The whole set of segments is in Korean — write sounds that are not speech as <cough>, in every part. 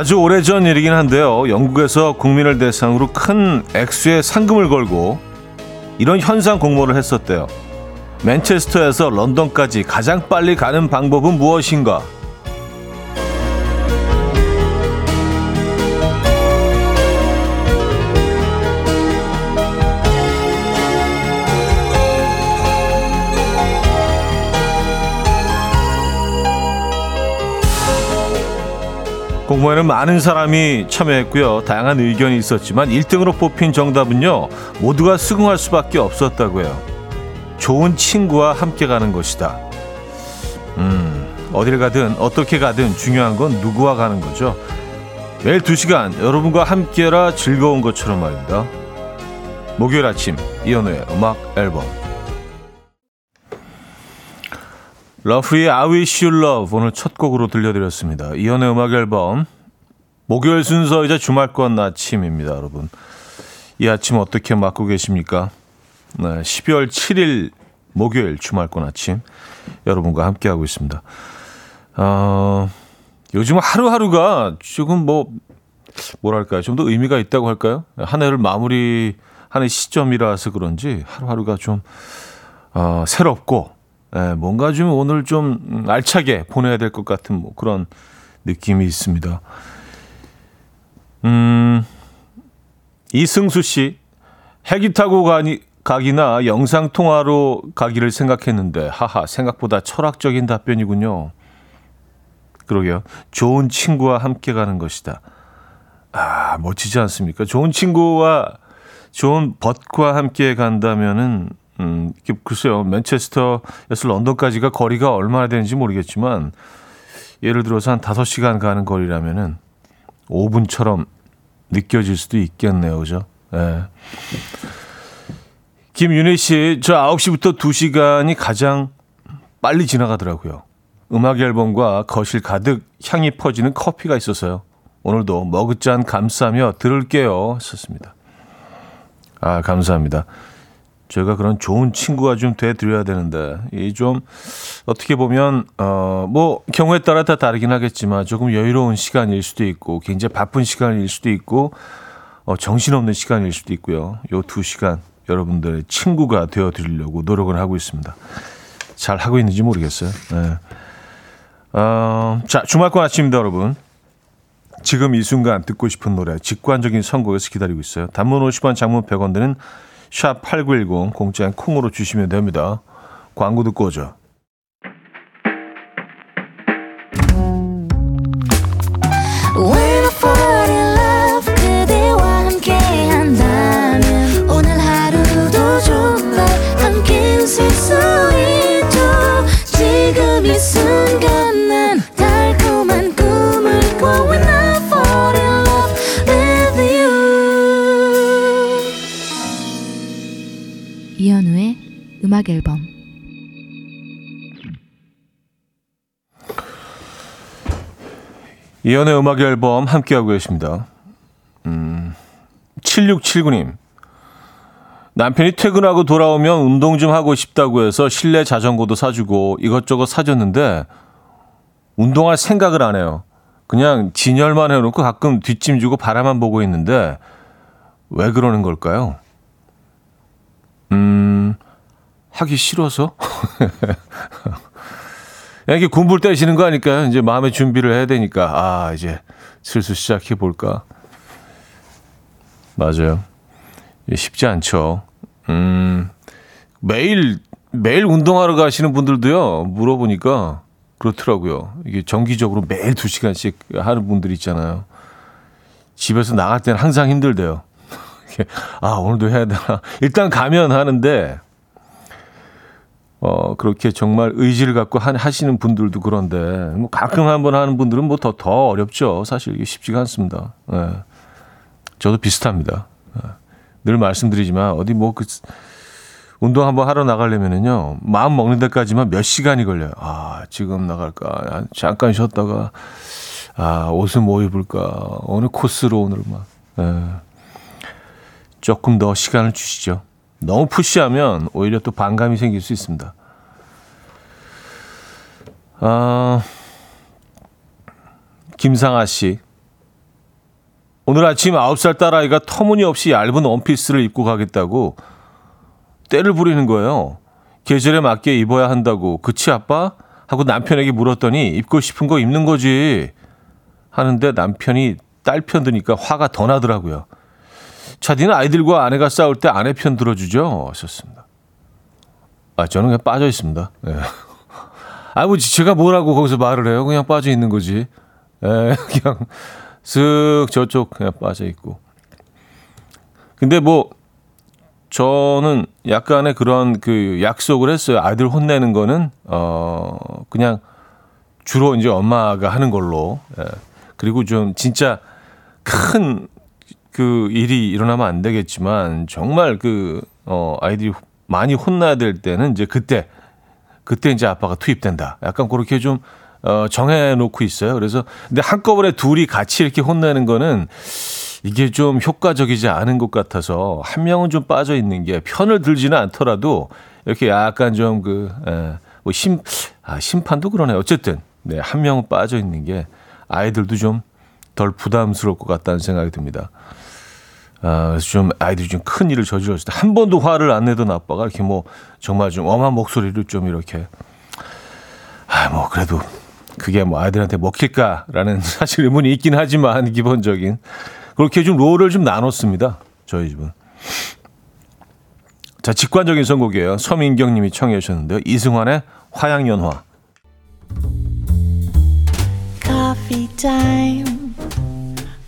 아주 오래전 일이긴 한데요. 영국에서 국민을 대상으로 큰 액수의 상금을 걸고 이런 현상 공모를 했었대요. 맨체스터에서 런던까지 가장 빨리 가는 방법은 무엇인가? 공모에는 많은 사람이 참여했고요. 다양한 의견이 있었지만 1등으로 뽑힌 정답은요. 모두가 수긍할 수밖에 없었다고 해요. 좋은 친구와 함께 가는 것이다. 음, 어딜 가든 어떻게 가든 중요한 건 누구와 가는 거죠. 매일 2시간 여러분과 함께라 즐거운 것처럼 말입니다. 목요일 아침 이현우의 음악 앨범 러프의 I Wish You Love 오늘 첫 곡으로 들려드렸습니다. 이연의 음악 앨범 목요일 순서이자 주말권 아침입니다, 여러분. 이 아침 어떻게 맞고 계십니까? 네, 12월 7일 목요일 주말권 아침 여러분과 함께하고 있습니다. 어, 요즘 하루하루가 조금 뭐 뭐랄까요? 좀 더 의미가 있다고 할까요? 한 해를 마무리하는 시점이라서 그런지 하루하루가 좀 어, 새롭고 예, 뭔가 좀 오늘 좀 알차게 보내야 될 것 같은 뭐 그런 느낌이 있습니다. 음, 이승수 씨, 헬기 타고 가니, 가기나 영상통화로 가기를 생각했는데, 하하, 생각보다 철학적인 답변이군요. 그러게요. 좋은 친구와 함께 가는 것이다. 아, 멋지지 않습니까? 좋은 친구와 좋은 벗과 함께 간다면은 음, 글쎄요. 맨체스터에서 런던까지가 거리가 얼마나 되는지 모르겠지만 예를 들어서 한 5시간 가는 거리라면은 5분처럼 느껴질 수도 있겠네요. 그죠? 예. 네. 김윤희 씨, 저 9시부터 2시간이 가장 빨리 지나가더라고요. 음악 앨범과 거실 가득 향이 퍼지는 커피가 있어서요. 오늘도 머그잔 감싸며 들을게요. 썼습니다. 아, 감사합니다. 제가 그런 좋은 친구가 좀 돼드려야 되는데 이 좀 어떻게 보면 어 뭐 경우에 따라 다 다르긴 하겠지만 조금 여유로운 시간일 수도 있고 굉장히 바쁜 시간일 수도 있고 어 정신없는 시간일 수도 있고요. 요 두 시간 여러분들의 친구가 되어 드리려고 노력을 하고 있습니다. 잘 하고 있는지 모르겠어요. 네. 어, 자 주말권 아침입니다, 여러분. 지금 이 순간 듣고 싶은 노래 직관적인 선곡에서 기다리고 있어요. 단문 50원, 장문 100원 드는 샵 8910 공짜인 콩으로 주시면 됩니다. 광고 듣고 오죠. 음악 앨범 이연의 음악 앨범 함께하고 계십니다. 음, 7679님. 남편이 퇴근하고 돌아오면 운동 좀 하고 싶다고 해서 실내 자전거도 사주고 이것저것 사줬는데 운동할 생각을 안 해요. 그냥 진열만 해놓고 가끔 뒷짐 주고 바라만 보고 있는데 왜 그러는 걸까요? 음, 하기 싫어서? <laughs> 이게 공부를 떼시는 거 아닐까요? 이제 마음의 준비를 해야 되니까. 아, 이제 슬슬 시작해 볼까? 맞아요. 쉽지 않죠. 음, 매일, 매일 운동하러 가시는 분들도요, 물어보니까 그렇더라고요. 이게 정기적으로 매일 두 시간씩 하는 분들 있잖아요. 집에서 나갈 때는 항상 힘들대요. <laughs> 아, 오늘도 해야 되나. 일단 가면 하는데, 어, 그렇게 정말 의지를 갖고 하, 하시는 분들도 그런데, 뭐 가끔 한번 하는 분들은 뭐 더, 더 어렵죠. 사실 이게 쉽지가 않습니다. 예. 저도 비슷합니다. 예. 늘 말씀드리지만, 어디 뭐 그, 운동 한번 하러 나가려면은요, 마음 먹는 데까지만 몇 시간이 걸려요. 아, 지금 나갈까? 아, 잠깐 쉬었다가, 아, 옷은 뭐 입을까? 어느 코스로 오늘만. 예. 조금 더 시간을 주시죠. 너무 푸시하면 오히려 또 반감이 생길 수 있습니다. 아, 김상아 씨. 오늘 아침 9살 딸아이가 터무니없이 얇은 원피스를 입고 가겠다고 때를 부리는 거예요. 계절에 맞게 입어야 한다고. 그치, 아빠? 하고 남편에게 물었더니 입고 싶은 거 입는 거지. 하는데 남편이 딸 편 드니까 화가 더 나더라고요. 차디는 아이들과 아내가 싸울 때 아내 편 들어주죠? 하셨습니다. 아, 저는 그냥 빠져 있습니다. 네. 아, 뭐, 제가 뭐라고 거기서 말을 해요? 그냥 빠져 있는 거지. 예, 그냥 쓱 저쪽 그냥 빠져 있고. 근데 뭐, 저는 약간의 그런 그 약속을 했어요. 아이들 혼내는 거는, 어, 그냥 주로 이제 엄마가 하는 걸로. 예. 그리고 좀 진짜 큰 그 일이 일어나면 안 되겠지만 정말 그, 어, 아이들이 많이 혼나야 될 때는 이제 그때, 그때 이제 아빠가 투입된다. 약간 그렇게 좀, 어, 정해놓고 있어요. 그래서, 근데 한꺼번에 둘이 같이 이렇게 혼내는 거는 이게 좀 효과적이지 않은 것 같아서 한 명은 좀 빠져 있는 게 편을 들지는 않더라도 이렇게 약간 좀 그, 에, 뭐 심, 아, 심판도 그러네. 어쨌든, 네, 한 명은 빠져 있는 게 아이들도 좀 덜 부담스러울 것 같다는 생각이 듭니다. 아, 그래서 좀 아이들이 좀 큰 일을 저질렀을 때 한 번도 화를 안 내던 아빠가 이렇게 뭐 정말 좀 엄한 목소리를 좀 이렇게 아, 뭐 그래도 그게 뭐 아이들한테 먹힐까라는 <laughs> 사실 의문이 있긴 하지만 기본적인 그렇게 좀 롤을 좀 나눴습니다. 저희 집은. 자, 직관적인 선곡이에요. 서민경 님이 청해 주셨는데요. 이승환의 화양연화. Coffee.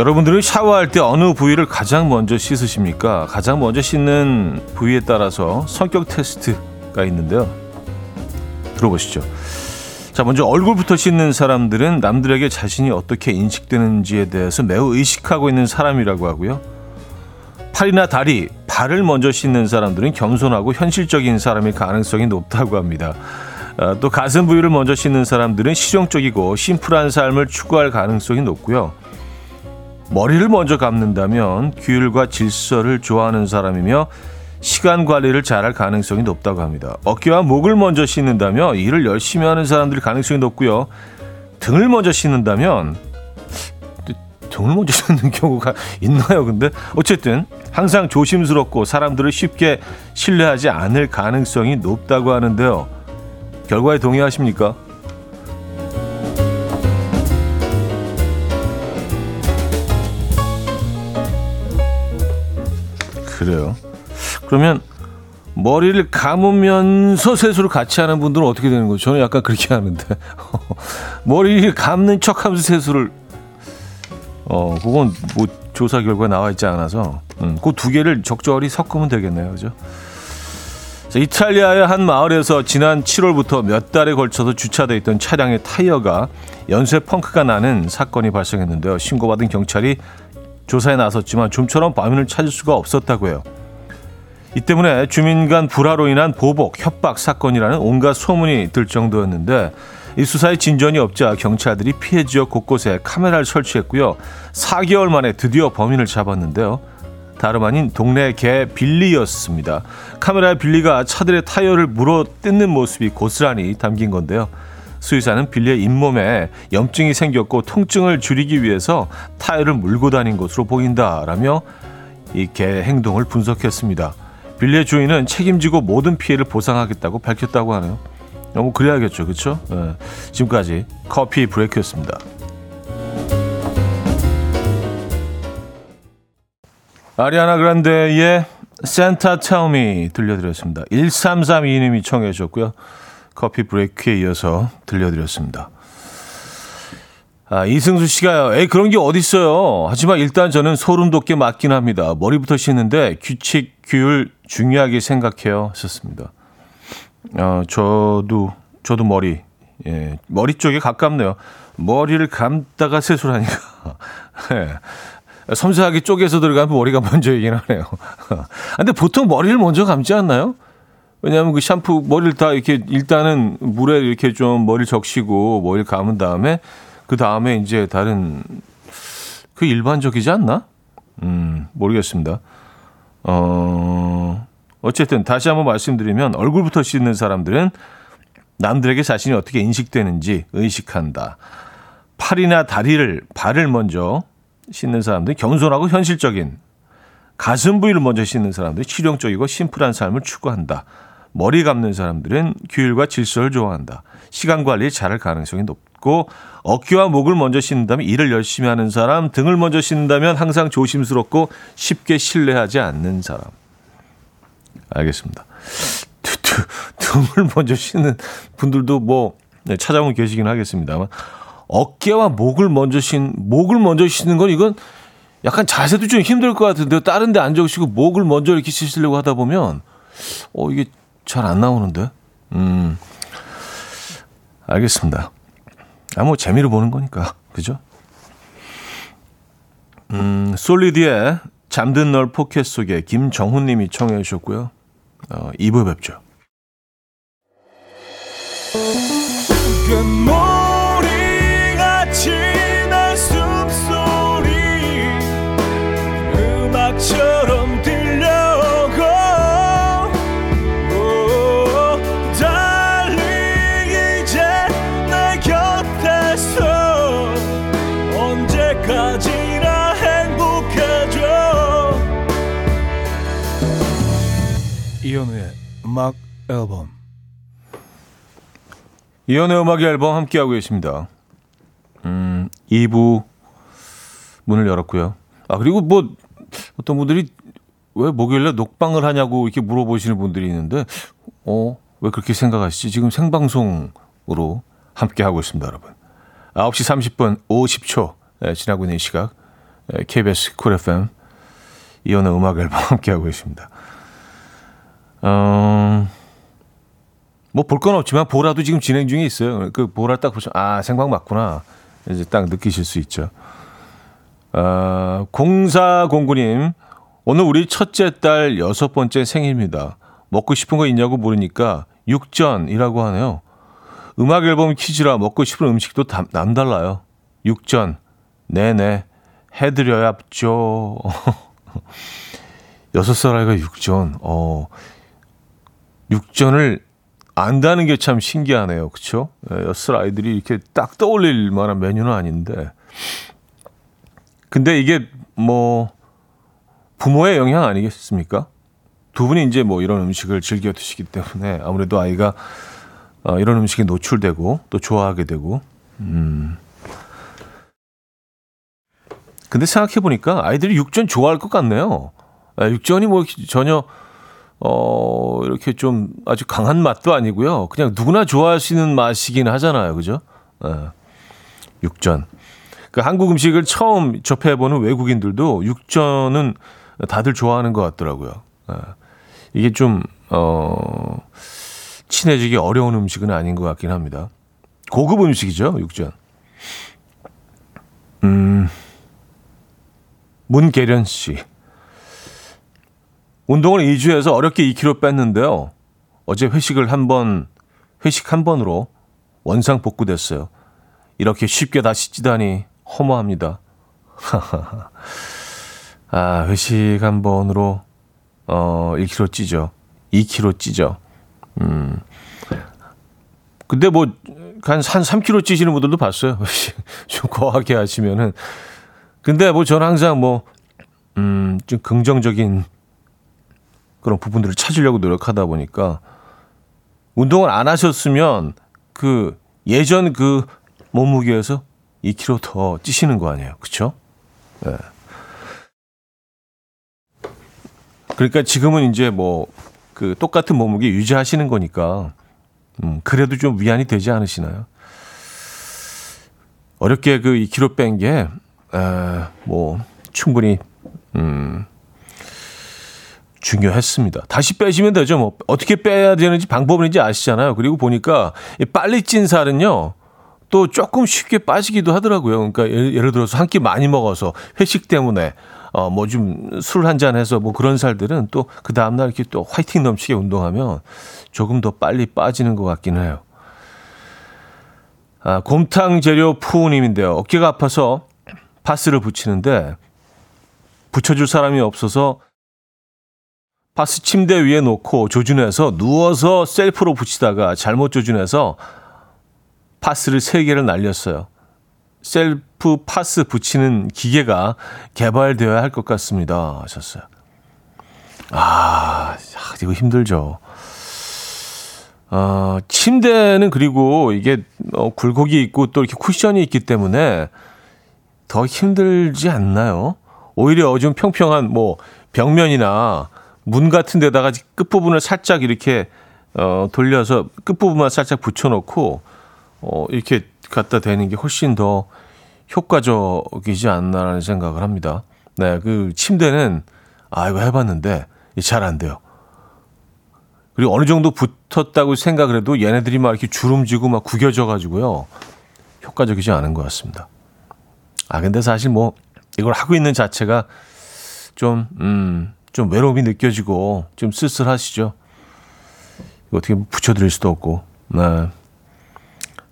여러분들은 샤워할 때 어느 부위를 가장 먼저 씻으십니까? 가장 먼저 씻는 부위에 따라서 성격 테스트가 있는데요. 들어보시죠. 자, 먼저 얼굴부터 씻는 사람들은 남들에게 자신이 어떻게 인식되는지에 대해서 매우 의식하고 있는 사람이라고 하고요. 팔이나 다리, 발을 먼저 씻는 사람들은 겸손하고 현실적인 사람일 가능성이 높다고 합니다. 아, 또 가슴 부위를 먼저 씻는 사람들은 실용적이고 심플한 삶을 추구할 가능성이 높고요. 머리를 먼저 감는다면 규율과 질서를 좋아하는 사람이며 시간 관리를 잘할 가능성이 높다고 합니다. 어깨와 목을 먼저 씻는다면 일을 열심히 하는 사람들이 가능성이 높고요. 등을 먼저 씻는다면 등을 먼저 씻는 <laughs> 경우가 있나요? 근데 어쨌든 항상 조심스럽고 사람들을 쉽게 신뢰하지 않을 가능성이 높다고 하는데요. 결과에 동의하십니까? 그래요. 그러면 머리를 감으면서 세수를 같이 하는 분들은 어떻게 되는 거죠? 저는 약간 그렇게 하는데 <laughs> 머리를 감는 척하면서 세수를 어 그건 뭐 조사 결과 나와 있지 않아서 음, 그두 개를 적절히 섞으면 되겠네요, 그죠? 자, 이탈리아의 한 마을에서 지난 7월부터 몇 달에 걸쳐서 주차돼 있던 차량의 타이어가 연쇄 펑크가 나는 사건이 발생했는데요. 신고받은 경찰이 조사에 나섰지만 좀처럼 범인을 찾을 수가 없었다고 해요. 이 때문에 주민 간 불화로 인한 보복, 협박 사건이라는 온갖 소문이 들 정도였는데 이 수사에 진전이 없자 경찰들이 피해 지역 곳곳에 카메라를 설치했고요. 4개월 만에 드디어 범인을 잡았는데요. 다름 아닌 동네 개 빌리였습니다. 카메라에 빌리가 차들의 타이어를 물어 뜯는 모습이 고스란히 담긴 건데요. 수의사는 빌리의 잇몸에 염증이 생겼고 통증을 줄이기 위해서 타이어를 물고 다닌 것으로 보인다라며 이 개 행동을 분석했습니다. 빌리의 주인은 책임지고 모든 피해를 보상하겠다고 밝혔다고 하네요. 너무 그래야겠죠, 그렇죠? 네. 지금까지 커피 브레이크였습니다. 아리아나 그란데의 Tell Me 들려드렸습니다. 1332님이 청해 주셨고요. 커피 브레이크에 이어서 들려드렸습니다. 아, 이승수 씨가요. 에이, 그런 게 어딨어요. 하지만 일단 저는 소름 돋게 맞긴 합니다. 머리부터 씻는데 규칙, 규율 중요하게 생각해요. 하셨습니다. 어, 저도, 저도 머리, 예, 머리 쪽에 가깝네요. 머리를 감다가 세수를 하니까. <laughs> 예. 섬세하게 쪼개서 들어가면 머리가 먼저이긴 하네요. <laughs> 근데 보통 머리를 먼저 감지 않나요? 왜냐하면 그 샴푸 머리를 다 이렇게 일단은 물에 이렇게 좀 머리를 적시고 머리를 감은 다음에 그 다음에 이제 다른 그 일반적이지 않나? 음 모르겠습니다. 어 어쨌든 다시 한번 말씀드리면 얼굴부터 씻는 사람들은 남들에게 자신이 어떻게 인식되는지 의식한다. 팔이나 다리를 발을 먼저 씻는 사람들은 겸손하고 현실적인 가슴 부위를 먼저 씻는 사람들은 실용적이고 심플한 삶을 추구한다. 머리 감는 사람들은 규율과 질서를 좋아한다. 시간 관리 잘할 가능성이 높고 어깨와 목을 먼저 씻는다면 일을 열심히 하는 사람, 등을 먼저 씻는다면 항상 조심스럽고 쉽게 신뢰하지 않는 사람. 알겠습니다. 두, 두, 등을 먼저 씻는 분들도 뭐 네, 찾아보면 계시긴 하겠습니다만 어깨와 목을 먼저 신 목을 먼저 씻는 건 이건 약간 자세도 좀 힘들 것 같은데요. 다른 데 앉아시고 목을 먼저 이렇게 씻으려고 하다 보면 어 이게 잘 안 나오는데. 음. 알겠습니다. 아, 뭐, 재미로 보는 거니까. 그죠? 음, 솔리드의 잠든 널 포켓 속에 김정훈 님이 청해 주셨고요. 어, 2부 뵙죠. 이현우의 음악 앨범 이연의 음악의 앨범 함께하고 계십니다. 음, 2부 문을 열었고요. 아, 그리고 뭐, 어떤 분들이 왜 목요일에 녹방을 하냐고 이렇게 물어보시는 분들이 있는데, 어, 왜 그렇게 생각하시지? 지금 생방송으로 함께하고 있습니다, 여러분. 9시 30분 50초 예, 지나고 있는 시각, 예, KBS 쿨 FM, 이연의 음악 앨범 <laughs> 함께하고 계십니다. 어, 뭐 볼 건 없지만 보라도 지금 진행 중에 있어요. 그 보라 딱 보시면 아 생방 맞구나 이제 딱 느끼실 수 있죠. 아, 0409님 오늘 우리 첫째 딸 여섯 번째 생일입니다. 먹고 싶은 거 있냐고 물으니까 육전이라고 하네요. 음악 앨범 퀴즈라 먹고 싶은 음식도 다, 남달라요. 육전 네네 해드려야죠. <laughs> 여섯 살 아이가 육전 어 육전을 안다는 게 참 신기하네요. 그쵸? 여섯 아이들이 이렇게 딱 떠올릴 만한 메뉴는 아닌데. 근데 이게 뭐 부모의 영향 아니겠습니까? 두 분이 이제 뭐 이런 음식을 즐겨 드시기 때문에 아무래도 아이가 어, 이런 음식에 노출되고 또 좋아하게 되고. 음. 근데 생각해 보니까 아이들이 육전 좋아할 것 같네요. 아, 육전이 뭐 전혀 어, 이렇게 좀 아주 강한 맛도 아니고요. 그냥 누구나 좋아하시는 맛이긴 하잖아요. 그죠? 예. 육전. 그 한국 음식을 처음 접해보는 외국인들도 육전은 다들 좋아하는 것 같더라고요. 예. 이게 좀, 어, 친해지기 어려운 음식은 아닌 것 같긴 합니다. 고급 음식이죠, 육전. 음, 문계련 씨. 운동을 2주에서 어렵게 2kg 뺐는데요. 어제 회식을 한 번, 회식 한 번으로 원상 복구됐어요. 이렇게 쉽게 다시 찌다니 허무합니다. <laughs> 아, 회식 한 번으로, 어, 1kg 찌죠. 2kg 찌죠. 음. 근데 뭐, 한, 한 3kg 찌시는 분들도 봤어요. <laughs> 좀 거하게 하시면은. 근데 뭐, 저는 항상 뭐, 음, 좀 긍정적인 그런 부분들을 찾으려고 노력하다 보니까 운동을 안 하셨으면 그 예전 그 몸무게에서 2kg 더 찌시는 거 아니에요. 그쵸? 네. 그러니까 지금은 이제 뭐 그 똑같은 몸무게 유지하시는 거니까 음, 그래도 좀 위안이 되지 않으시나요? 어렵게 그 2kg 뺀 게, 뭐, 충분히, 음, 중요했습니다. 다시 빼시면 되죠. 뭐 어떻게 빼야 되는지 방법은 이제 아시잖아요. 그리고 보니까 빨리 찐 살은요. 또 조금 쉽게 빠지기도 하더라고요. 그러니까 예를, 들어서 한 끼 많이 먹어서 회식 때문에 어, 뭐 좀 술 한 잔 해서 뭐 그런 살들은 또 그 다음 날 이렇게 또 화이팅 넘치게 운동하면 조금 더 빨리 빠지는 것 같기는 해요. 아, 곰탕 재료 푸우님인데요. 어깨가 아파서 파스를 붙이는데 붙여줄 사람이 없어서 파스 침대 위에 놓고 조준해서 누워서 셀프로 붙이다가 잘못 조준해서 파스를 세 개를 날렸어요. 셀프 파스 붙이는 기계가 개발되어야 할 것 같습니다. 하셨어요. 아, 이거 힘들죠. 어, 침대는 그리고 이게 어, 굴곡이 있고 또 이렇게 쿠션이 있기 때문에 더 힘들지 않나요? 오히려 좀 평평한 뭐 벽면이나 문 같은 데다가 끝부분을 살짝 이렇게 어, 돌려서 끝부분만 살짝 붙여놓고 어, 이렇게 갖다 대는 게 훨씬 더 효과적이지 않나라는 생각을 합니다. 네, 그 침대는 아 이거 해봤는데 잘 안 돼요. 그리고 어느 정도 붙었다고 생각을 해도 얘네들이 막 이렇게 주름지고 막 구겨져 가지고요. 효과적이지 않은 것 같습니다. 아, 근데 사실 뭐 이걸 하고 있는 자체가 좀, 음, 좀 외로움이 느껴지고 좀 쓸쓸하시죠. 어떻게 붙여드릴 수도 없고. 네.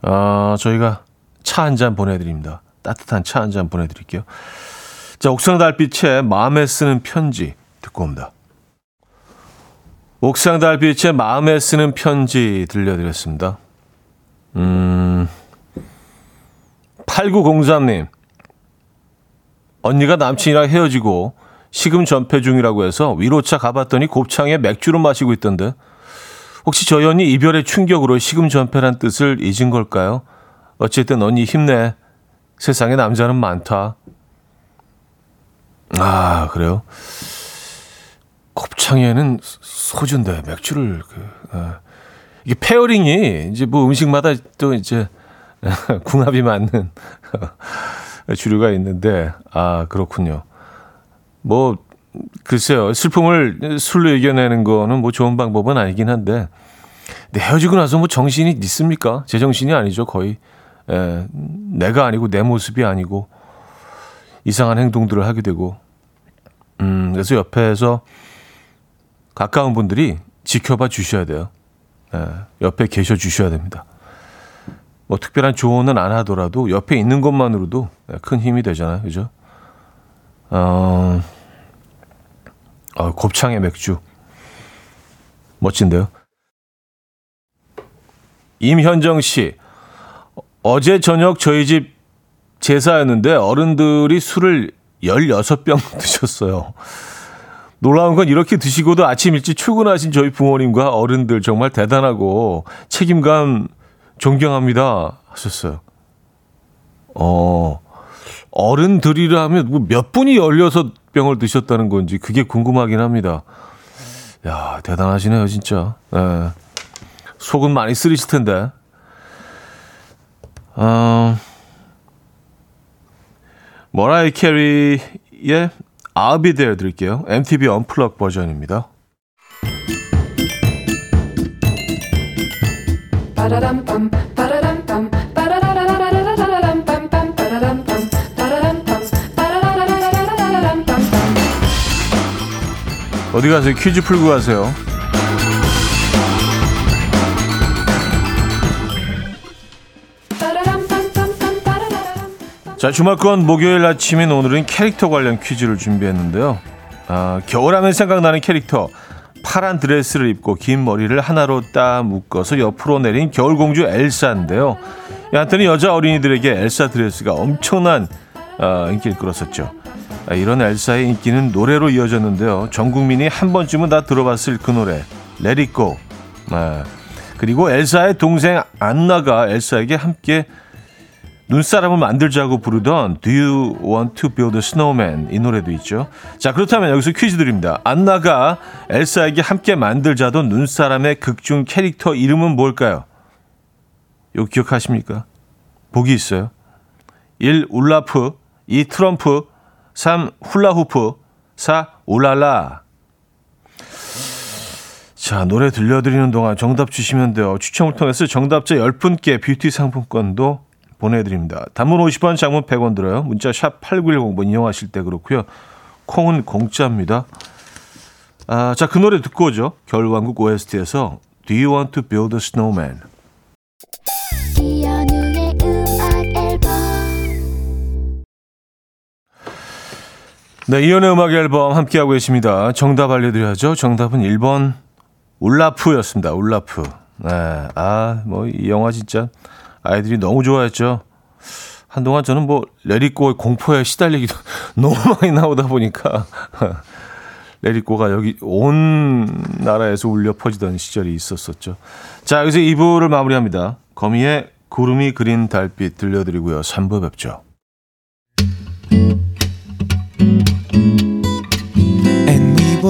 아, 저희가 차 한 잔 보내드립니다. 따뜻한 차 한 잔 보내드릴게요. 자, 옥상 달빛에 마음에 쓰는 편지 듣고 옵니다. 옥상 달빛에 마음에 쓰는 편지 들려드렸습니다. 음, 8903님. 언니가 남친이랑 헤어지고 시금 전폐 중이라고 해서 위로차 가봤더니 곱창에 맥주를 마시고 있던데 혹시 저희 언니 이별의 충격으로 시금 전폐란 뜻을 잊은 걸까요? 어쨌든 언니 힘내. 세상에 남자는 많다. 아, 그래요? 곱창에는 소주인데 맥주를 그 어. 이게 pairing이 이제 뭐 음식마다 또 이제 <laughs> 궁합이 맞는 <laughs> 주류가 있는데 아 그렇군요. 뭐 글쎄요 슬픔을 술로 이겨내는 거는 뭐 좋은 방법은 아니긴 한데 근데 헤어지고 나서 뭐 정신이 있습니까? 제 정신이 아니죠 거의 에, 내가 아니고 내 모습이 아니고 이상한 행동들을 하게 되고 음 그래서 옆에서 가까운 분들이 지켜봐 주셔야 돼요. 예, 옆에 계셔 주셔야 됩니다. 뭐 특별한 조언은 안 하더라도 옆에 있는 것만으로도 큰 힘이 되잖아요. 그죠? 어, 어 곱창의 맥주. 멋진데요? 임현정 씨. 어제 저녁 저희 집 제사였는데 어른들이 술을 16병 <laughs> 드셨어요. 놀라운 건 이렇게 드시고도 아침 일찍 출근하신 저희 부모님과 어른들 정말 대단하고 책임감 존경합니다 하셨어요. 어, 어른들이라면 뭐몇 분이 16병을 드셨다는 건지 그게 궁금하긴 합니다. 야, 대단하시네요, 진짜. 네. 속은 많이 쓰리실 텐데. 어, 머라이 캐리의 I'll be there 드릴게요. MTV 언플럭 버전입니다. 어디 가세요? 퀴즈 풀고 가세요. 자, 주말권 목요일 아침인 오늘은 캐릭터 관련 퀴즈를 준비했는데요. 아, 겨울하면 생각나는 캐릭터. 파란 드레스를 입고 긴 머리를 하나로 따 묶어서 옆으로 내린 겨울공주 엘사인데요. 한때는 여자 어린이들에게 엘사 드레스가 엄청난 어, 인기를 끌었었죠. 아, 이런 엘사의 인기는 노래로 이어졌는데요. 전 국민이 한 번쯤은 다 들어봤을 그 노래, Let It Go. 아, 그리고 엘사의 동생 안나가 엘사에게 함께 눈사람을 만들자고 부르던 Do You Want to Build a Snowman 이 노래도 있죠. 자 그렇다면 여기서 퀴즈 드립니다. 안나가 엘사에게 함께 만들자던 눈사람의 극중 캐릭터 이름은 뭘까요? 이거 기억하십니까? 보기 있어요. 1. 울라프 2. 트럼프 3. 훌라후프 4. 울랄라 자, 노래 들려드리는 동안 정답 주시면 돼요. 추첨을 통해서 정답자 10분께 뷰티 상품권도 보내드립니다. 단문 50원, 장문 100원 들어요. 문자 샵 8910번 이용하실 때 그렇고요. 콩은 공짜입니다. 아, 자, 그 노래 듣고 오죠. 겨울왕국 OST에서 Do you want to build a snowman? 네, 이연의 음악 앨범 함께하고 계십니다. 정답 알려드려야죠. 정답은 1번 울라프였습니다. 울라프. 네, 아, 뭐, 이 영화 진짜 아이들이 너무 좋아했죠. 한동안 저는 뭐, 레리꼬의 공포에 시달리기도 <laughs> 너무 많이 나오다 보니까, <laughs> 레리꼬가 여기 온 나라에서 울려 퍼지던 시절이 있었었죠. 자, 여기서 2부를 마무리합니다. 거미의 구름이 그린 달빛 들려드리고요. 3부 뵙죠.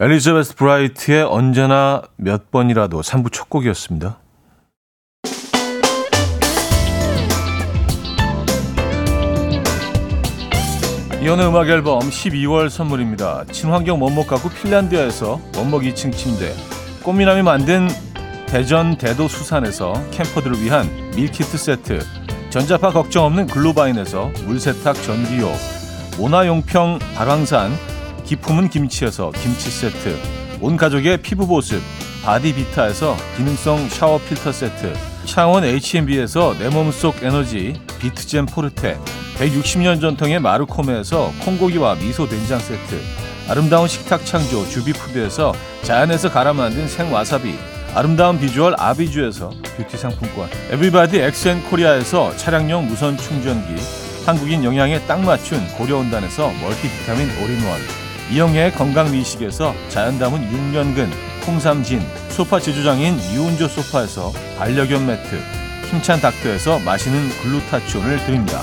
엘리자베스 브라이트의 언제나 몇 번이라도 3부 첫 곡이었습니다. 이현우의 음악 앨범 12월 선물입니다. 친환경 원목 가구 핀란드에서 원목 2층 침대, 꽃미남이 만든 대전 대도 수산에서 캠퍼들을 위한 밀키트 세트, 전자파 걱정 없는 글로바인에서 물세탁 전기요, 모나용평 발왕산 기 품은 김치에서 김치 세트, 온 가족의 피부 보습 바디비타에서 기능성 샤워 필터 세트, 창원 H&B에서 내 몸속 에너지 비트젠 포르테, 160년 전통의 마르코메에서 콩고기와 미소 된장 세트, 아름다운 식탁 창조 주비푸드에서 자연에서 갈아 만든 생와사비, 아름다운 비주얼 아비주에서 뷰티 상품권, 에브리바디 엑센 코리아에서 차량용 무선 충전기, 한국인 영양에 딱 맞춘 고려은단에서 멀티비타민 올인원, 이영애의 건강미식에서 자연 담은 6년근 홍삼진, 소파 제조장인 유운조 소파에서 반려견 매트, 힘찬 닥터에서 마시는 글루타치온을 드립니다.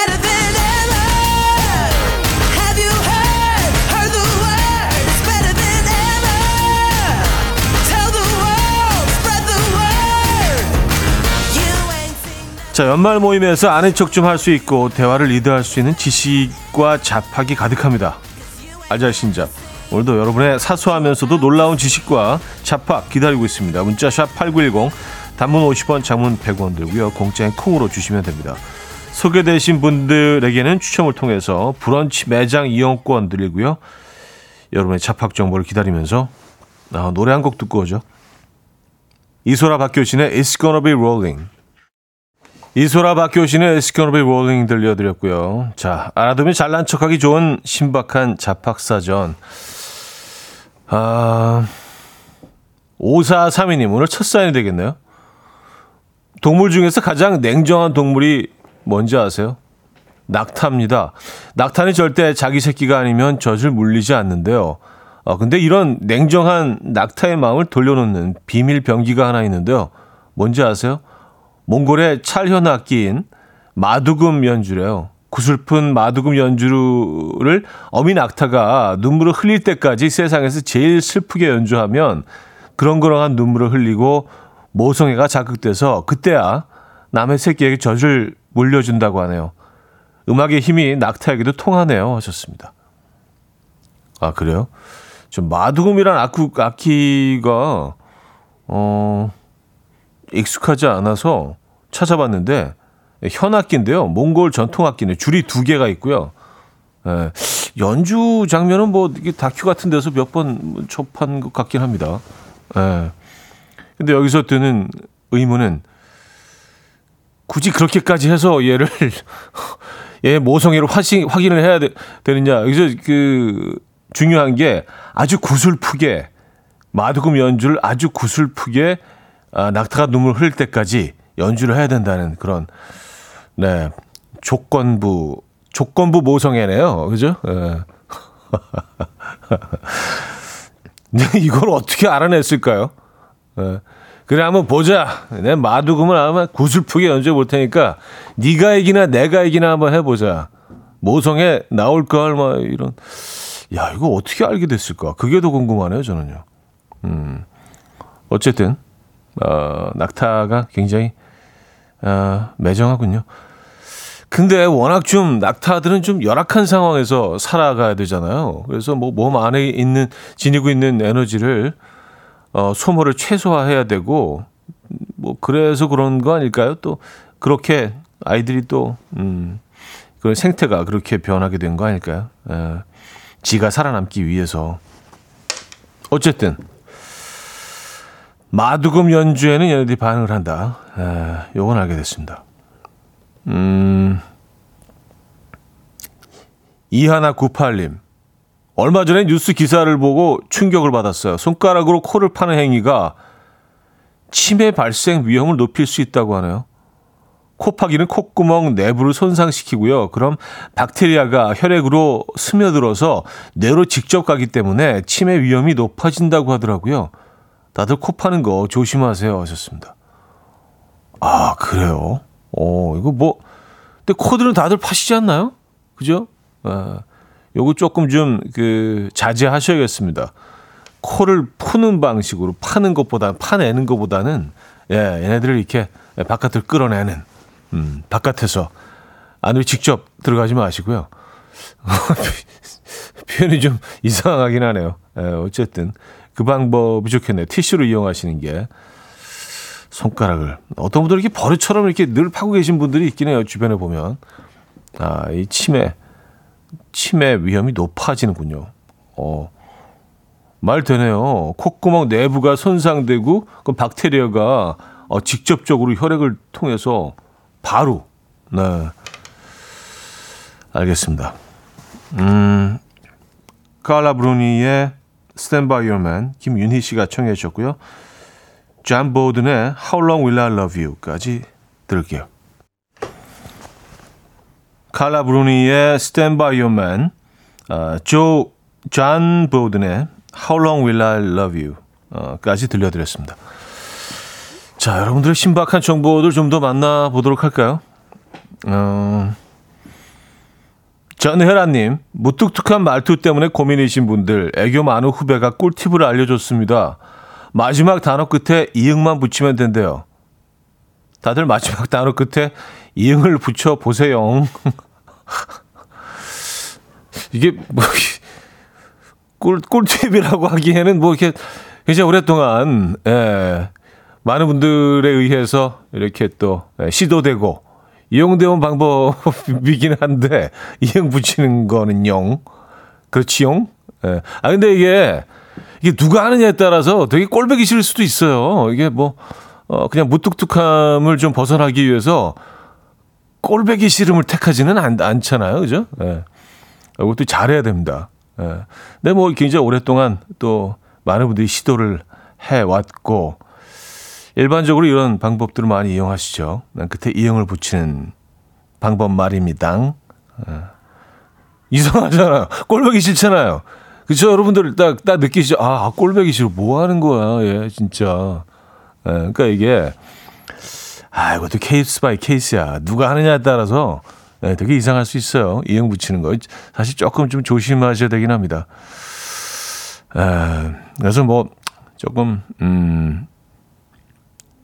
자 연말 모임에서 아는 척 좀 할 수 있고 대화를 리드할 수 있는 지식과 잡학이 가득합니다. 알잘 신잡 오늘도 여러분의 사소하면서도 놀라운 지식과 잡학 기다리고 있습니다. 문자 샵 8910 단문 50원 장문 100원 들고요. 공짜인 콩으로 주시면 됩니다. 소개되신 분들에게는 추첨을 통해서 브런치 매장 이용권 드리고요. 여러분의 잡학 정보를 기다리면서 아, 노래 한 곡 듣고 오죠. 이소라 박효신의 It's Gonna Be Rolling 이소라 박효신의 Be Rolling 들려드렸고요. 자, 알아두면 잘난 척하기 좋은 신박한 잡학사전. 아, 5432님, 오늘 첫 사연이 되겠네요. 동물 중에서 가장 냉정한 동물이 뭔지 아세요? 낙타입니다. 낙타는 절대 자기 새끼가 아니면 젖을 물리지 않는데요. 어, 근데 이런 냉정한 낙타의 마음을 돌려놓는 비밀 병기가 하나 있는데요. 뭔지 아세요? 몽골의 찰현 악기인 마두금 연주래요. 구슬픈 마두금 연주를 어미 낙타가 눈물을 흘릴 때까지 세상에서 제일 슬프게 연주하면 그렁그렁한 눈물을 흘리고 모성애가 자극돼서 그때야 남의 새끼에게 젖을 물려준다고 하네요. 음악의 힘이 낙타에게도 통하네요. 하셨습니다. 아, 그래요? 좀 마두금이란 악구, 악기가, 어, 익숙하지 않아서 찾아봤는데, 현악기인데요. 몽골 전통악기는 줄이 두 개가 있고요. 예, 연주 장면은 뭐 다큐 같은 데서 몇 번 접한 것 같긴 합니다. 예. 근데 여기서 드는 의문은 굳이 그렇게까지 해서 얘를 <laughs> 얘 모성애를 확신, 확인을 해야 되, 느냐 여기서 그 중요한 게 아주 구슬프게 마두금 연주를 아주 구슬프게 아, 낙타가 눈물 흘릴 때까지 연주를 해야 된다는 그런 네 조건부 조건부 모성애네요. 그죠? 예. <laughs> 네, 이걸 어떻게 알아냈을까요? 예. 그래 한번 보자. 내 마두금을 아마 구슬프게 연주해 볼 테니까 네가 이기나 내가 이기나 한번 해보자. 모성애 나올 걸뭐 이런. 야 이거 어떻게 알게 됐을까? 그게 더 궁금하네요 저는요. 음 어쨌든 어, 낙타가 굉장히 어, 매정하군요. 근데 워낙 좀 낙타들은 좀 열악한 상황에서 살아가야 되잖아요. 그래서 뭐 몸 안에 있는 지니고 있는 에너지를 어, 소모를 최소화해야 되고 뭐 그래서 그런 거 아닐까요? 또 그렇게 아이들이 또 음, 그 생태가 그렇게 변하게 된 거 아닐까요? 에, 지가 살아남기 위해서 어쨌든 마두금 연주에는 얘네들이 반응을 한다. 에, 요건 알게 됐습니다. 음, 이하나 98님. 얼마 전에 뉴스 기사를 보고 충격을 받았어요. 손가락으로 코를 파는 행위가 치매 발생 위험을 높일 수 있다고 하네요. 코파기는 콧구멍 내부를 손상시키고요. 그럼 박테리아가 혈액으로 스며들어서 뇌로 직접 가기 때문에 치매 위험이 높아진다고 하더라고요. 다들 코 파는 거 조심하세요 하셨습니다. 아, 그래요? 어, 이거 뭐, 근데 코들은 다들 파시지 않나요? 그죠? 어, 요거 조금 좀 그 자제하셔야겠습니다. 코를 푸는 방식으로 파는 것보다 파내는 것보다는 예, 얘네들을 이렇게 바깥을 끌어내는 음, 바깥에서 안으로 직접 들어가지 마시고요. <laughs> 표현이 좀 이상하긴 하네요. 예, 어쨌든 그 방법이 좋겠네요. 티슈를 이용하시는 게 손가락을 어떤 분들은 이렇게 버릇처럼 이렇게 늘 파고 계신 분들이 있긴 해요. 주변에 보면 아, 이 치매 치매 위험이 높아지는군요. 어, 말 되네요. 콧구멍 내부가 손상되고 그 박테리아가 어, 직접적으로 혈액을 통해서 바로 네 알겠습니다. 음, 칼라 브루니의 Stand By Your Man 김윤희 씨가 청해 주셨고요. 존 보든의 How Long Will I Love You까지 들을게요. 칼라 브루니의 Stand By Your Man, 어, 조, 존 보든의 How Long Will I Love You 어, 까지 들려드렸습니다. 자, 여러분들의 신박한 정보들 좀 더 만나보도록 할까요? 어, 전혜라님, 무뚝뚝한 말투 때문에 고민이신 분들, 애교 많은 후배가 꿀팁을 알려줬습니다. 마지막 단어 끝에 이응만 붙이면 된대요. 다들 마지막 단어 끝에 이응을 붙여 보세요. <laughs> 이게 뭐 꿀, 꿀팁이라고 하기에는 뭐 이렇게 굉장히 오랫동안 예, 많은 분들에 의해서 이렇게 또 예, 시도되고 이용되온 방법이긴 한데 이응 붙이는 거는 용 그렇지용. 예. 아 근데 이게 이게 누가 하느냐에 따라서 되게 꼴배기 싫을 수도 있어요. 이게 뭐 어, 그냥 무뚝뚝함을 좀 벗어나기 위해서 꼴배기 싫음을 택하지는 않, 않잖아요. 그죠? 예. 이것도 잘해야 됩니다. 예. 근데 뭐 굉장히 오랫동안 또 많은 분들이 시도를 해왔고, 일반적으로 이런 방법들을 많이 이용하시죠. 말 끝에 이응을 붙이는 방법 말입니다. 예. 이상하잖아요. 꼴보기 싫잖아요. 그쵸? 여러분들 딱, 딱 느끼시죠? 아, 꼴보기 싫어. 뭐 하는 거야, 얘, 진짜. 예, 그러니까 이게, 아, 이것도 case by case야. 누가 하느냐에 따라서 예, 되게 이상할 수 있어요. 이응 붙이는 거. 사실 조금 좀 조심하셔야 되긴 합니다. 에, 그래서 뭐, 조금, 음,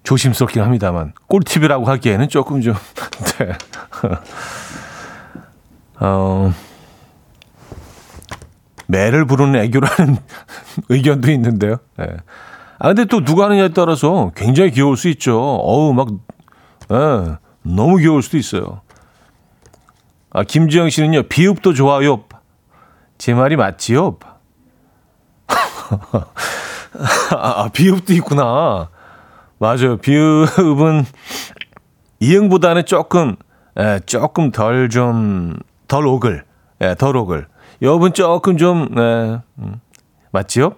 조심스럽긴 합니다만 꿀팁이라고 하기에는 조금 좀 <laughs> 네. <laughs> 어, 매를 부르는 애교라는 <laughs> 의견도 있는데요. 네. 아 근데 또 누가 하느냐에 따라서 굉장히 귀여울 수 있죠. 어우 막 예, 너무 귀여울 수도 있어요. 아 김지영 씨는요 비읍도 좋아요. 제 말이 맞지요? 아, 비읍도 있구나. 맞아요. 비읍은 이응보다는 조금 예, 조금 덜 좀 덜 오글. 예, 덜 오글. 여분 조금 좀 예, 음, 맞지요?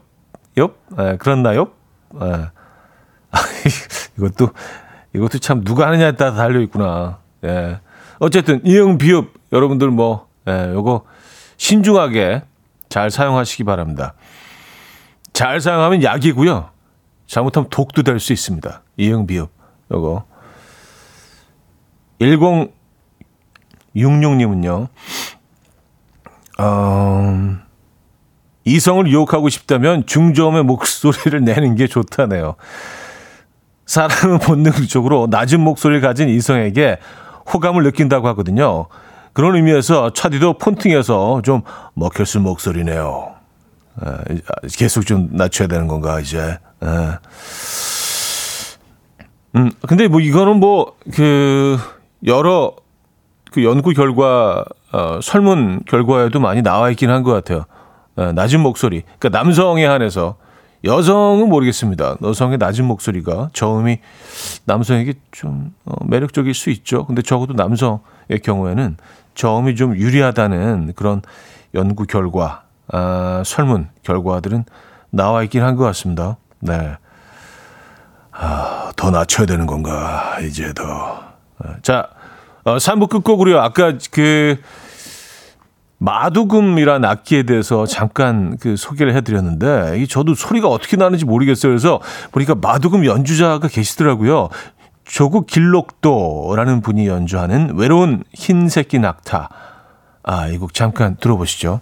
요? 예, 그렇나요? 예. <laughs> 이것도 이것도 참 누가 하느냐에 따라 달려 있구나. 예. 어쨌든 이응 비읍 여러분들 뭐 예, 요거 신중하게 잘 사용하시기 바랍니다. 잘 사용하면 약이고요. 잘못하면 독도 될 수 있습니다. 이응 비읍 요거 1066님은요. 어, 이성을 유혹하고 싶다면 중저음의 목소리를 내는 게 좋다네요. 사람은 본능적으로 낮은 목소리를 가진 이성에게 호감을 느낀다고 하거든요. 그런 의미에서 차디도 폰팅해서 좀 먹혔을 목소리네요. 에, 계속 좀 낮춰야 되는 건가 이제. 에. 음, 근데 뭐 이거는 뭐 그 여러 그 연구 결과 어, 설문 결과에도 많이 나와 있긴 한 것 같아요. 에, 낮은 목소리. 그러니까 남성에 한해서 여성은 모르겠습니다. 여성의 낮은 목소리가 저음이 남성에게 좀 어, 매력적일 수 있죠. 근데 적어도 남성의 경우에는 저음이 좀 유리하다는 그런 연구 결과, 아, 설문 결과들은 나와 있긴 한 것 같습니다. 네. 아, 더 낮춰야 되는 건가, 이제 더. 아, 자, 어, 3부 끝곡으로요. 아까 그, 마두금이라는 악기에 대해서 잠깐 그 소개를 해드렸는데, 이 저도 소리가 어떻게 나는지 모르겠어요. 그래서 보니까 마두금 연주자가 계시더라고요. 조국 길록도라는 분이 연주하는 외로운 흰새끼 낙타. 아, 이 곡 잠깐 들어보시죠.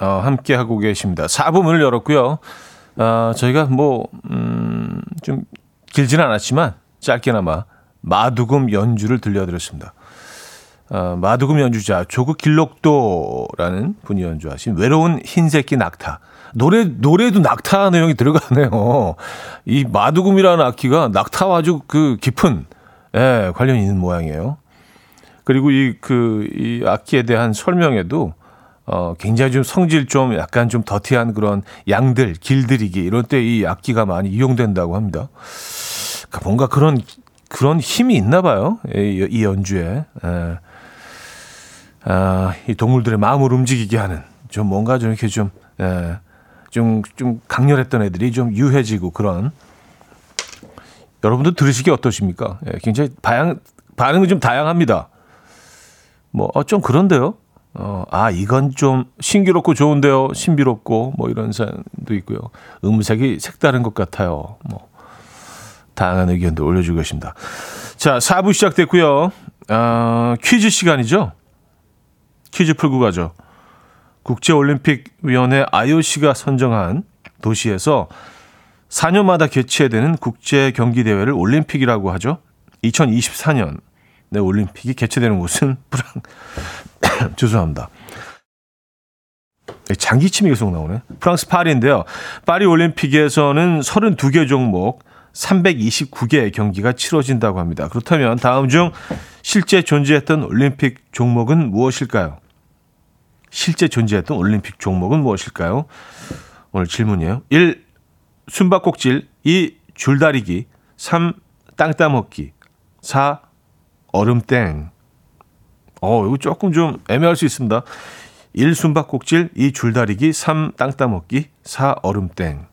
어, 함께 하고 계십니다. 4부 문을 열었고요. 어, 저희가 뭐, 음, 좀 길지는 않았지만 짧게나마 마두금 연주를 들려드렸습니다. 어, 마두금 연주자 조국 길록도라는 분이 연주하신 외로운 흰새끼 낙타. 노래, 노래에도 낙타 내용이 들어가네요. 이 마두금이라는 악기가 낙타와 아주 그 깊은, 예, 관련이 있는 모양이에요. 그리고 이 그 이 악기에 대한 설명에도 어 굉장히 좀 성질 좀 약간 좀 더티한 그런 양들 길들이기 이런 때 이 악기가 많이 이용된다고 합니다. 그러니까 뭔가 그런 그런 힘이 있나 봐요. 이, 이 연주에. 에. 아, 이 동물들의 마음을 움직이게 하는 좀 뭔가 좀 이렇게 좀 에, 좀, 좀 강렬했던 애들이 좀 유해지고 그런 여러분들 들으시기 어떠십니까? 예, 굉장히 다양, 반응은 좀 다양합니다. 뭐, 어, 좀 그런데요? 어, 아, 이건 좀 신기롭고 좋은데요? 신비롭고, 뭐 이런 사연도 있고요. 음색이 색다른 것 같아요. 뭐, 다양한 의견도 올려주고 계십니다. 자, 4부 시작됐고요. 아, 퀴즈 시간이죠? 퀴즈 풀고 가죠. 국제올림픽위원회 IOC가 선정한 도시에서 4년마다 개최되는 국제 경기 대회를 올림픽이라고 하죠. 2024년 내 올림픽이 개최되는 곳은 <laughs> 프랑 <coughs> 죄송합니다. 장기침이 계속 나오네. 프랑스 파리인데요. 파리 올림픽에서는 32개 종목 329개의 경기가 치러진다고 합니다. 그렇다면 다음 중 실제 존재했던 올림픽 종목은 무엇일까요? 실제 존재했던 올림픽 종목은 무엇일까요? 오늘 질문이에요. 1. 숨바꼭질 2. 줄다리기 3. 땅 따먹기 4. 얼음땡 어, 이거 조금 좀 애매할 수 있습니다. 1. 숨바꼭질 2. 줄다리기 3. 땅 따먹기 4. 얼음땡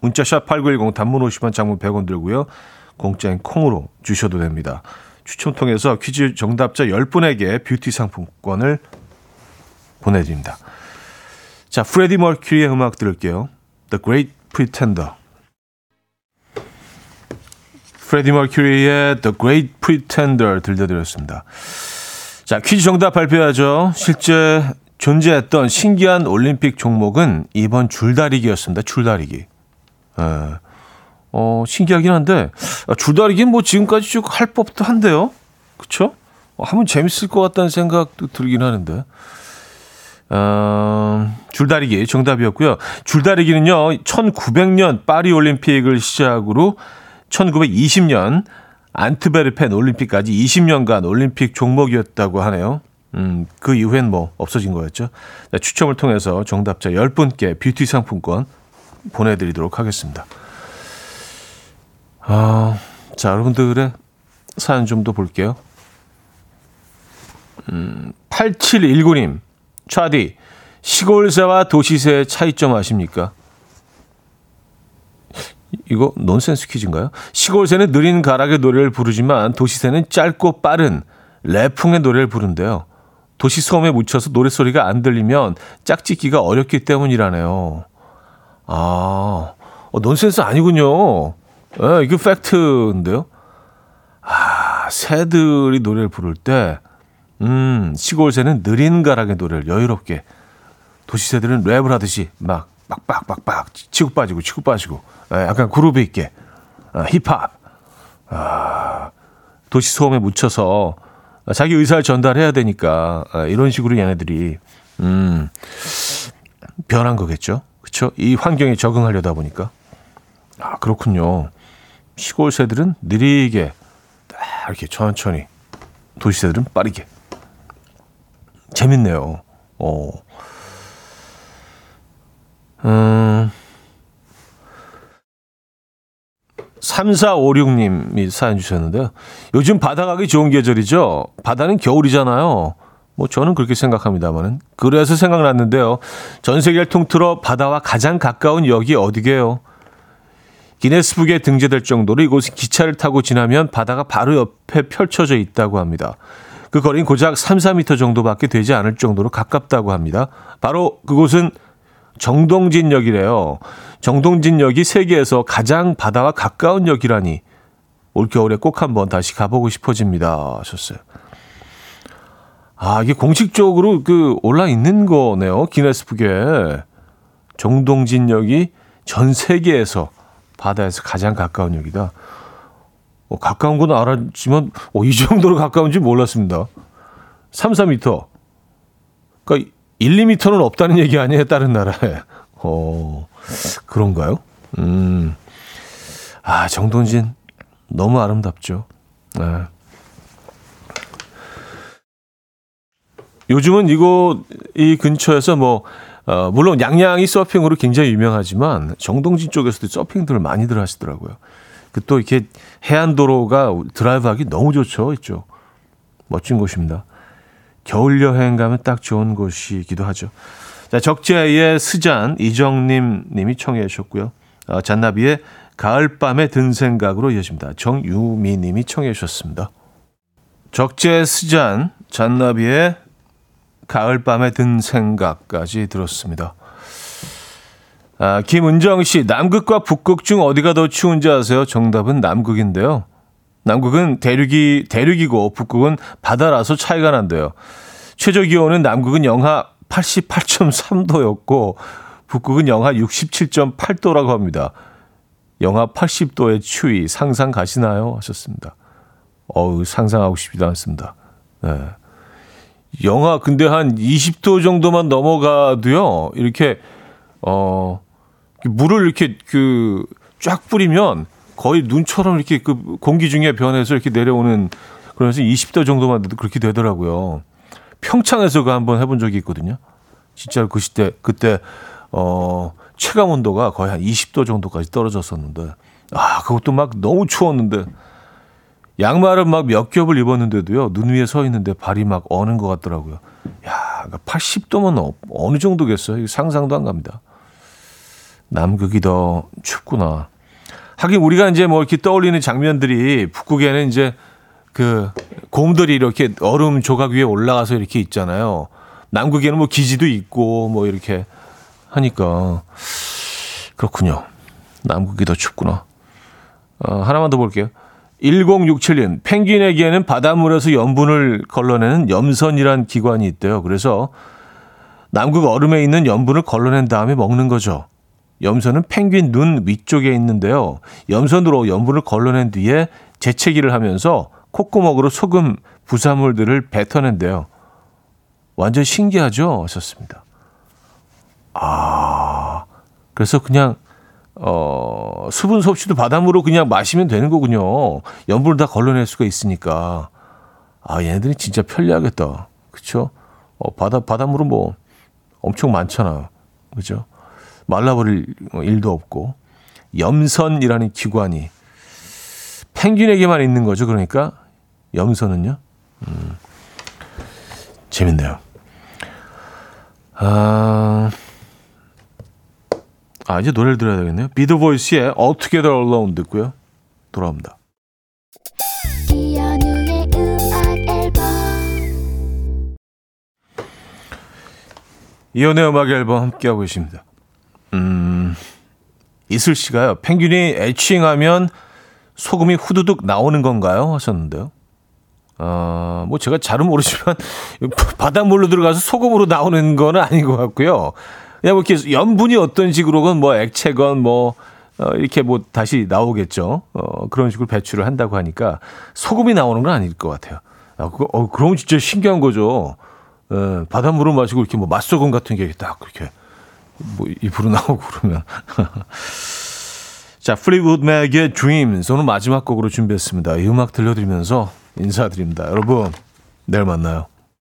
문자샵 8910 단문 50원 장문 100원 들고요. 공짜인 콩으로 주셔도 됩니다. 추첨 통해서 퀴즈 정답자 10분에게 뷰티 상품권을 보내드립니다. 자, 프레디 머큐리의 음악 들을게요. The Great Pretender. 프레디 머큐리의 The Great Pretender 들려드렸습니다. 자, 퀴즈 정답 발표하죠. 실제 존재했던 신기한 올림픽 종목은 이번 줄다리기였습니다. 줄다리기. 예. 어, 신기하긴 한데, 아, 줄다리기는 뭐 지금까지 쭉 할 법도 한데요. 그쵸? 어, 하면 재밌을 것 같다는 생각도 들긴 하는데. 어, 줄다리기 정답이었고요. 줄다리기는요, 1900년 파리 올림픽을 시작으로 1920년 안트베르펜 올림픽까지 20년간 올림픽 종목이었다고 하네요. 음, 그 이후엔 뭐 없어진 거였죠. 네, 추첨을 통해서 정답자 10분께 뷰티 상품권 보내드리도록 하겠습니다. 아, 자, 여러분들의 사연 좀 더 볼게요. 음, 8719님, 차디, 시골새와 도시새의 차이점 아십니까? 이거 논센스 퀴즈인가요? 시골 새는 느린 가락의 노래를 부르지만 도시 새는 짧고 빠른 래풍의 노래를 부른대요. 도시 소음에 묻혀서 노랫소리가 안 들리면 짝짓기가 어렵기 때문이라네요. 아, 어, 논센스 아니군요. 예, 이게 팩트인데요. 아, 새들이 노래를 부를 때, 음, 시골 새는 느린 가락의 노래를 여유롭게, 도시 새들은 랩을 하듯이 막, 빡빡빡 빡, 치고 빠지고, 치고 빠지고, 예, 약간 그루브 있게, 아, 힙합. 아, 도시 소음에 묻혀서 자기 의사를 전달해야 되니까, 아, 이런 식으로 얘네들이, 음, 변한 거겠죠. 그쵸? 이 환경에 적응하려다 보니까. 아, 그렇군요. 시골 새들은 느리게, 딱 이렇게 천천히, 도시 새들은 빠르게. 재밌네요. 어. 음. 3456님이 사연 주셨는데요. 요즘 바다 가기 좋은 계절이죠. 바다는 겨울이잖아요. 뭐 저는 그렇게 생각합니다만은 그래서 생각났는데요. 전 세계를 통틀어 바다와 가장 가까운 역이 어디게요? 기네스북에 등재될 정도로 이곳은 기차를 타고 지나면 바다가 바로 옆에 펼쳐져 있다고 합니다. 그 거리는 고작 3, 4미터 정도밖에 되지 않을 정도로 가깝다고 합니다. 바로 그곳은 정동진역이래요. 정동진 역이 세계에서 가장 바다와 가까운 역이라니 올겨울에 꼭 한번 다시 가보고 싶어집니다. 하셨어요. 아, 이게 공식적으로 그 올라 있는 거네요. 기네스북에. 정동진 역이 전 세계에서 바다에서 가장 가까운 역이다. 어, 가까운 건 알았지만 어, 이 정도로 가까운지 몰랐습니다. 3, 4미터. 그러니까 1, 2미터는 없다는 얘기 아니에요, 다른 나라에. 어, 그런가요? 음. 아, 정동진 너무 아름답죠. 네. 요즘은 이곳 이 근처에서 뭐 어, 물론 양양이 서핑으로 굉장히 유명하지만 정동진 쪽에서도 서핑들을 많이들 하시더라고요. 그 또 이렇게 해안도로가 드라이브하기 너무 좋죠, 있죠. 멋진 곳입니다. 겨울 여행 가면 딱 좋은 곳이기도 하죠. 자, 적재의 스잔 이정님 님이 청해 주셨고요. 어, 잔나비의 가을밤에 든 생각으로 이어집니다. 정유미 님이 청해 주셨습니다. 적재 스잔 잔나비의 가을밤에 든 생각까지 들었습니다. 아, 김은정 씨, 남극과 북극 중 어디가 더 추운지 아세요? 정답은 남극인데요. 남극은 대륙이, 대륙이고 북극은 바다라서 차이가 난대요. 최저 기온은 남극은 영하 88.3도였고 북극은 영하 67.8도라고 합니다. 영하 80도의 추위 상상 가시나요? 하셨습니다. 어우, 상상하고 싶지도 않습니다. 네. 영하 근데 한 20도 정도만 넘어가도요. 이렇게 어 물을 이렇게 그 쫙 뿌리면 거의 눈처럼 이렇게 그 공기 중에 변해서 이렇게 내려오는 그래서 20도 정도만 돼도 그렇게 되더라고요. 평창에서 그 한번 해본 적이 있거든요. 진짜 그 시대 그때 어 체감 온도가 거의 한 20도 정도까지 떨어졌었는데 아 그것도 막 너무 추웠는데 양말은 막 몇 겹을 입었는데도요 눈 위에 서 있는데 발이 막 어는 것 같더라고요. 야, 80도면 어, 어느 정도겠어요? 상상도 안 갑니다. 남극이 더 춥구나. 하긴 우리가 이제 뭐 이렇게 떠올리는 장면들이 북극에는 이제 그 곰들이 이렇게 얼음 조각 위에 올라가서 이렇게 있잖아요. 남극에는 뭐 기지도 있고 뭐 이렇게 하니까 그렇군요. 남극이 더 춥구나. 어, 하나만 더 볼게요. 1067년 펭귄에게는 바닷물에서 염분을 걸러내는 염선이란 기관이 있대요. 그래서 남극 얼음에 있는 염분을 걸러낸 다음에 먹는 거죠. 염선은 펭귄 눈 위쪽에 있는데요. 염선으로 염분을 걸러낸 뒤에 재채기를 하면서 콧구멍으로 소금 부산물들을 뱉어낸대요. 완전 신기하죠? 하셨습니다. 아, 그래서 그냥 어, 수분 섭취도 바닷물로 그냥 마시면 되는 거군요. 염분을 다 걸러낼 수가 있으니까. 아, 얘네들이 진짜 편리하겠다. 그쵸? 어, 바다, 바닷물은 뭐 엄청 많잖아. 그죠? 말라버릴 일도 없고. 염선이라는 기관이 펭귄에게만 있는 거죠. 그러니까 염선은요. 음, 재밌네요. 아, 아, 이제 노래를 들어야 되겠네요. 비더보이스의 All Together Alone 듣고요. 돌아옵니다. 이연의 음악 앨범 함께하고 계십니다. 음, 이슬 씨가요. 펭귄이 애칭하면 소금이 후두둑 나오는 건가요? 하셨는데요. 아, 뭐 제가 잘은 모르지만 <laughs> 바닷물로 들어가서 소금으로 나오는 건 아닌 것 같고요. 그냥 뭐 이렇게 염분이 어떤 식으로건 뭐 액체건 뭐 어, 이렇게 뭐 다시 나오겠죠. 어, 그런 식으로 배출을 한다고 하니까 소금이 나오는 건 아닐 것 같아요. 아, 그거, 어, 그럼 진짜 신기한 거죠. 예, 바닷물을 마시고 이렇게 뭐 맛소금 같은 게 딱 그렇게 뭐 입으로 <laughs> 나오고 그러면. <laughs> 자, 플리트우드 맥의 Dreams 오늘 마지막 곡으로 준비했습니다. 이 음악 들려드리면서 인사드립니다. 여러분, 내일 만나요.